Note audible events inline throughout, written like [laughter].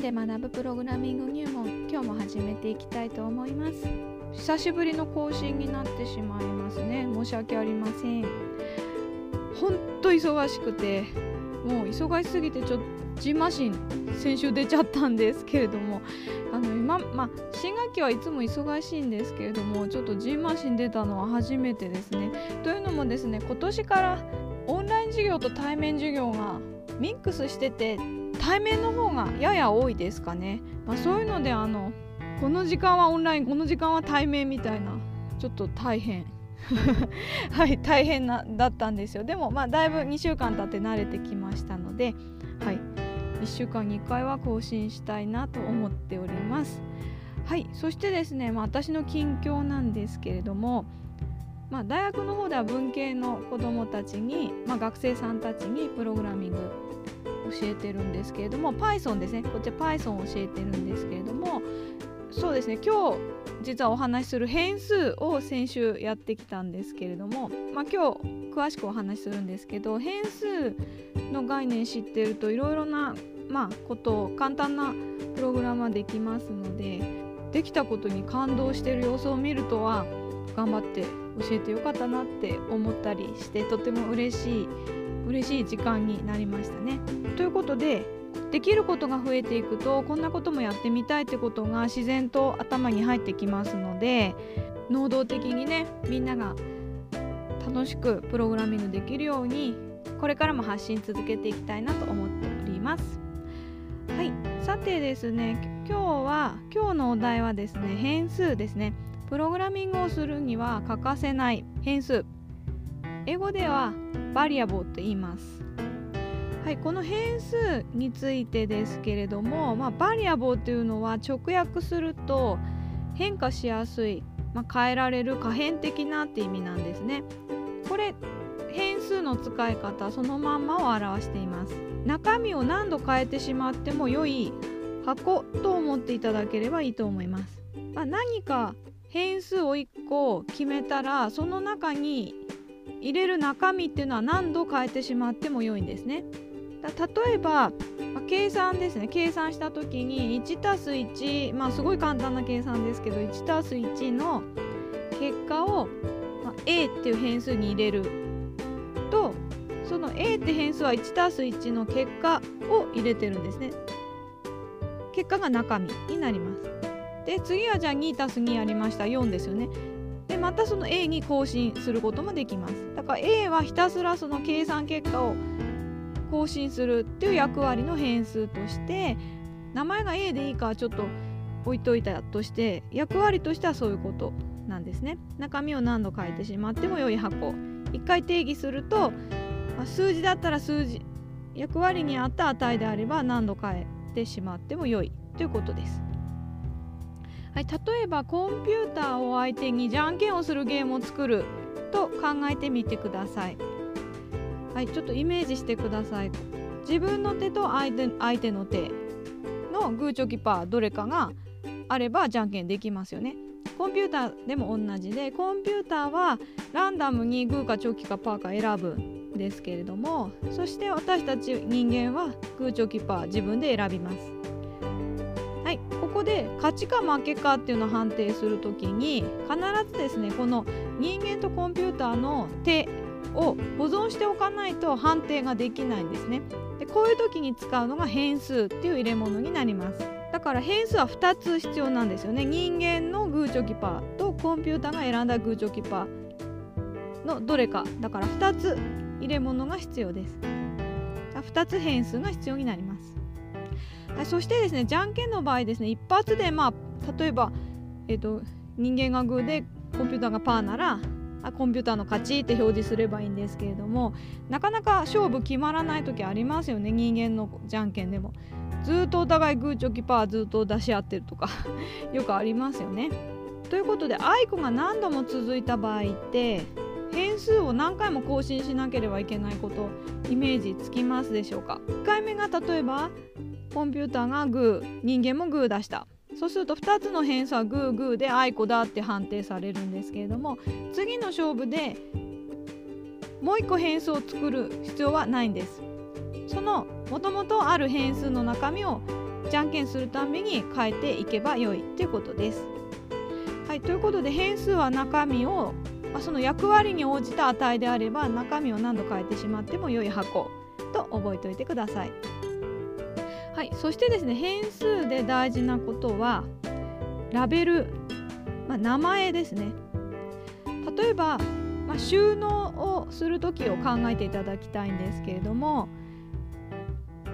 人で学ぶプログラミング入門今日も始めていきたいと思います。久しぶりの更新になってしまいますね。申し訳ありません。ほんと忙しくてもう忙しすぎてちょっとジンマシン先週出ちゃったんですけれどもあの今まあ新学期はいつも忙しいんですけれどもちょっとジンマシン出たのは初めてですね。というのもですね今年からオンライン授業と対面授業がミックスしてて対面の方がやや多いですかね、まあ、そういうのであのこの時間はオンラインこの時間は対面みたいなちょっと大変。[laughs] はい大変なだったんですよ。でもまあだいぶ2週間経って慣れてきましたのではい。1週間に1回は更新したいなと思っております。はいそしてですね、まあ、私の近況なんですけれどもまあ、大学の方では文系の子どもたちに、まあ、学生さんたちにプログラミング教えてるんですけれども Python ですね。こっちは Python を教えてるんですけれどもそうですね。今日実はお話しする変数を先週やってきたんですけれども、まあ、今日詳しくお話しするんですけど変数の概念知ってるといろいろな、まあ、ことを簡単なプログラムはできますのでできたことに感動してる様子を見るとは頑張って教えてよかったなって思ったりしてとても嬉しい嬉しい時間になりましたね。ということでできることが増えていくとこんなこともやってみたいってことが自然と頭に入ってきますので能動的にねみんなが楽しくプログラミングできるようにこれからも発信続けていきたいなと思っております。はい、さてですね今日は今日のお題はですね変数ですねプログラミングをするには欠かせない変数英語ではバリアボと言います。はい、この変数についてですけれども、まあ、バリアボというのは直訳すると変化しやすい、まあ、変えられる可変的なって意味なんですね。これ変数の使い方そのまんまを表しています。中身を何度変えてしまっても良い箱と思っていただければいいと思います。まあ、何か変数を1個決めたらその中に入れる中身っていうのは何度変えてしまっても良いんですね。例えば、まあ、計算ですね計算した時に 1+1 まあすごい簡単な計算ですけど 1+1 の結果を、まあ、a っていう変数に入れるとその a って変数は 1+1 の結果を入れてるんですね。結果が中身になります。で次はじゃあ 2+2 やりました4ですよね。またその A に更新することもできます。だから A はひたすらその計算結果を更新するっていう役割の変数として名前が A でいいかちょっと置いといたとして役割としてはそういうことなんですね。中身を何度書いてしまっても良い箱一回定義すると、ま、数字だったら数字役割に合った値であれば何度変えてしまっても良いということです。はい、例えばコンピューターを相手にじゃんけんをするゲームを作ると考えてみてください。はい、ちょっとイメージしてください。自分の手と相手相手の手のグーチョキパーどれかがあればじゃんけんできますよね。コンピューターでも同じでコンピューターはランダムにグーかチョキかパーか選ぶんですけれどもそして私たち人間はグーチョキパー自分で選びます。はい、ここで勝ちか負けかっていうのを判定する時に必ずですねこの人間とコンピューターの手を保存しておかないと判定ができないんですね。でこういう時に使うのが変数っていう入れ物になります。だから変数は2つ必要なんですよね。人間のグーチョキパーとコンピューターが選んだグーチョキパーのどれか。だから2つ入れ物が必要です。2つ変数が必要になります。そしてですねじゃんけんの場合ですね一発でまあ例えば、えーと、人間がグーでコンピューターがパーならあコンピューターの勝ちって表示すればいいんですけれどもなかなか勝負決まらない時ありますよね人間のじゃんけんでもずっとお互いグーチョキパーずっと出し合ってるとか [laughs] よくありますよね。ということであいこが何度も続いた場合って変数を何回も更新しなければいけないことイメージつきますでしょうか？1回目が例えばコンピューターがグー人間もグー出したそうすると2つの変数はグーグーであいこだって判定されるんですけれども次の勝負でもう1個変数を作る必要はないんですそのもともとある変数の中身をじゃんけんするために変えていけば良いということです。はい、ということで変数は中身をその役割に応じた値であれば中身を何度変えてしまっても良い箱と覚えておいてください。はい、そしてですね変数で大事なことはラベル、まあ、名前ですね。例えば、まあ、収納をする時を考えていただきたいんですけれども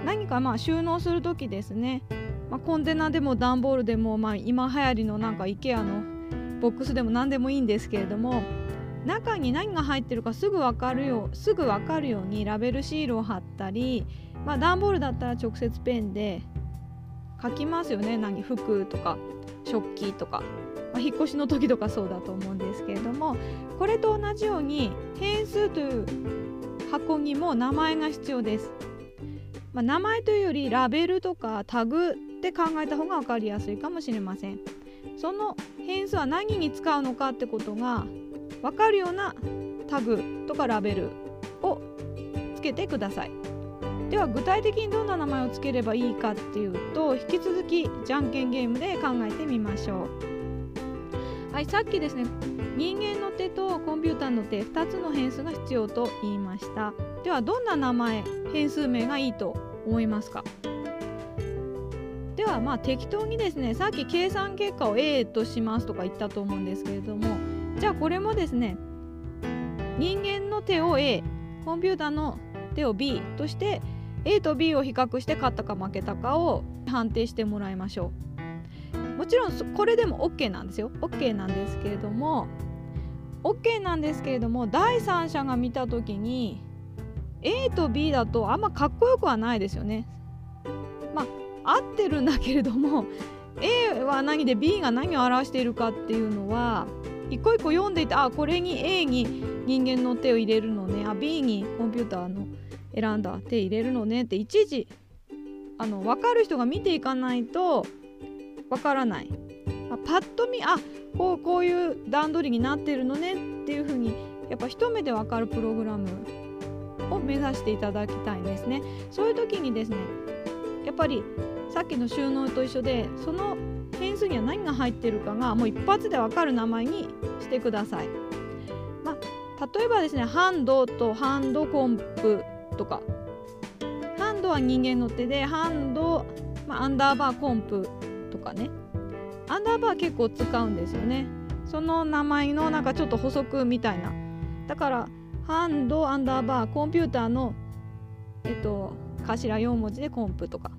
何かまあ収納する時ですね、まあ、コンテナでも段ボールでも、まあ、今流行りのなんか IKEA のボックスでも何でもいいんですけれども中に何が入ってるかすぐ分かるよすぐ分かるようにラベルシールを貼ったり、まあ、段ボールだったら直接ペンで書きますよね何服とか食器とか、まあ、引っ越しの時とかそうだと思うんですけれどもこれと同じように変数という箱にも名前が必要です。まあ、名前というよりラベルとかタグで考えた方が分かりやすいかもしれません。その変数は何に使うのかってことが分かるようなタグとかラベルをつけてくださいでは具体的にどんな名前をつければいいかっていうと引き続きじゃんけんゲームで考えてみましょう。はいさっきですね人間の手とコンピューターの手2つの変数が必要と言いました。ではどんな名前変数名がいいと思いますか？ではまあ適当にですねさっき計算結果を A としますとか言ったと思うんですけれどもじゃあこれもですね人間の手を A コンピューターの手を B として A と B を比較して勝ったか負けたかを判定してもらいましょう。もちろんこれでも OK なんですよ。OK なんですけれども OK なんですけれども第三者が見た時に A と B だとあんまかっこよくはないですよね。まあ合ってるんだけれども A は何で B が何を表しているかっていうのは一個一個読んでいてあこれに A に人間の手を入れるのね。あ B にコンピューターの選んだ手入れるのねっていちいちあの分かる人が見ていかないと分からない。あパッと見あこうこういう段取りになってるのねっていう風にやっぱ一目で分かるプログラムを目指していただきたいんですね。そういう時にですねやっぱりさっきの収納と一緒でその変数には何が入ってるかがもう一発で分かる名前にしてください。ま、例えばですねハンドとハンドコンプとかハンドは人間の手でハンド、まあ、アンダーバーコンプとかねアンダーバー結構使うんですよね。その名前のなんかちょっと補足みたいな。だからハンドアンダーバーコンピューターのえっと頭4文字でコンプとか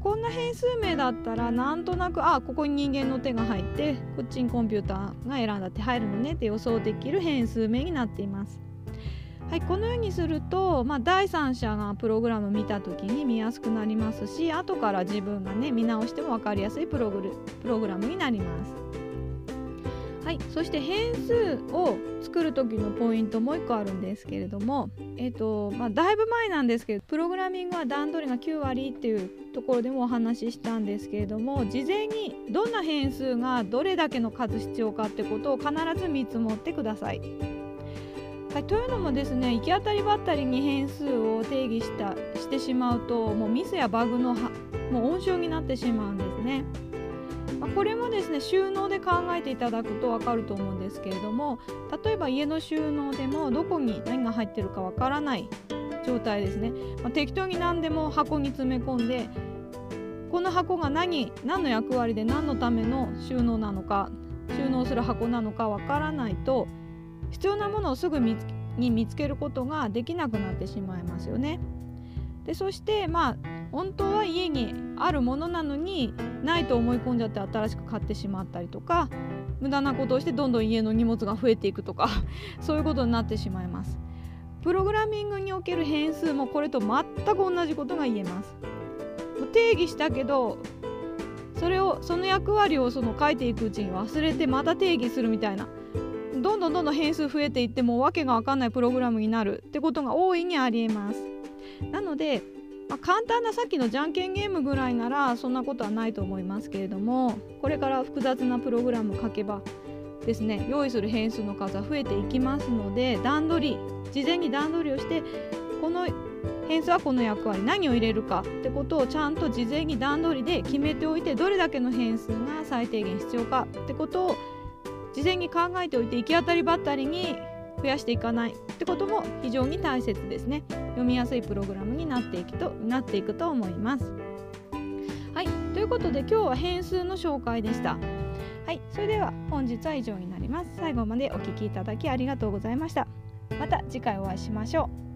こんな変数名だったらなんとなくあここに人間の手が入ってこっちにコンピューターが選んだ手入るのねって予想できる変数名になっています。はい、このようにすると、まあ、第三者がプログラム見た時に見やすくなりますし後から自分がね見直しても分かりやすいプログラムになります。はい、そして変数を作る時のポイントもう1個あるんですけれども、えーとまあ、だいぶ前なんですけどプログラミングは段取りが9割っていうところでもお話ししたんですけれども事前にどんな変数がどれだけの数必要かってことを必ず見積もってください。はい、というのもですね行き当たりばったりに変数を定義したしてしまうともうミスやバグのもう温床になってしまうんですね。まあ、これもですね収納で考えていただくと分かると思うんですけれども例えば家の収納でもどこに何が入ってるか分からない状態ですね、まあ、適当に何でも箱に詰め込んでこの箱が何何の役割で何のための収納なのか収納する箱なのか分からないと必要なものをすぐ見つに見つけることができなくなってしまいますよね。でそしてまあ本当は家にあるものなのにないと思い込んじゃって新しく買ってしまったりとか無駄なことをしてどんどん家の荷物が増えていくとか [laughs] そういうことになってしまいますプログラミングにおける変数もこれと全く同じことが言えます定義したけどそれをその役割をその書いていくうちに忘れてまた定義するみたいなどんどんどんどん変数増えていってもわけが分かんないプログラムになるってことが大いにありえます。なのでまあ、簡単なさっきのじゃんけんゲームぐらいならそんなことはないと思いますけれどもこれから複雑なプログラム書けばですね用意する変数の数は増えていきますので段取り事前に段取りをしてこの変数はこの役割何を入れるかってことをちゃんと事前に段取りで決めておいてどれだけの変数が最低限必要かってことを事前に考えておいて行き当たりばったりに増やしていかないってことも非常に大切ですね。読みやすいプログラムになっていくとなっていくと思います。はい。ということで今日は変数の紹介でした。はい。それでは本日は以上になります。最後までお聴きいただきありがとうございました。また次回お会いしましょう。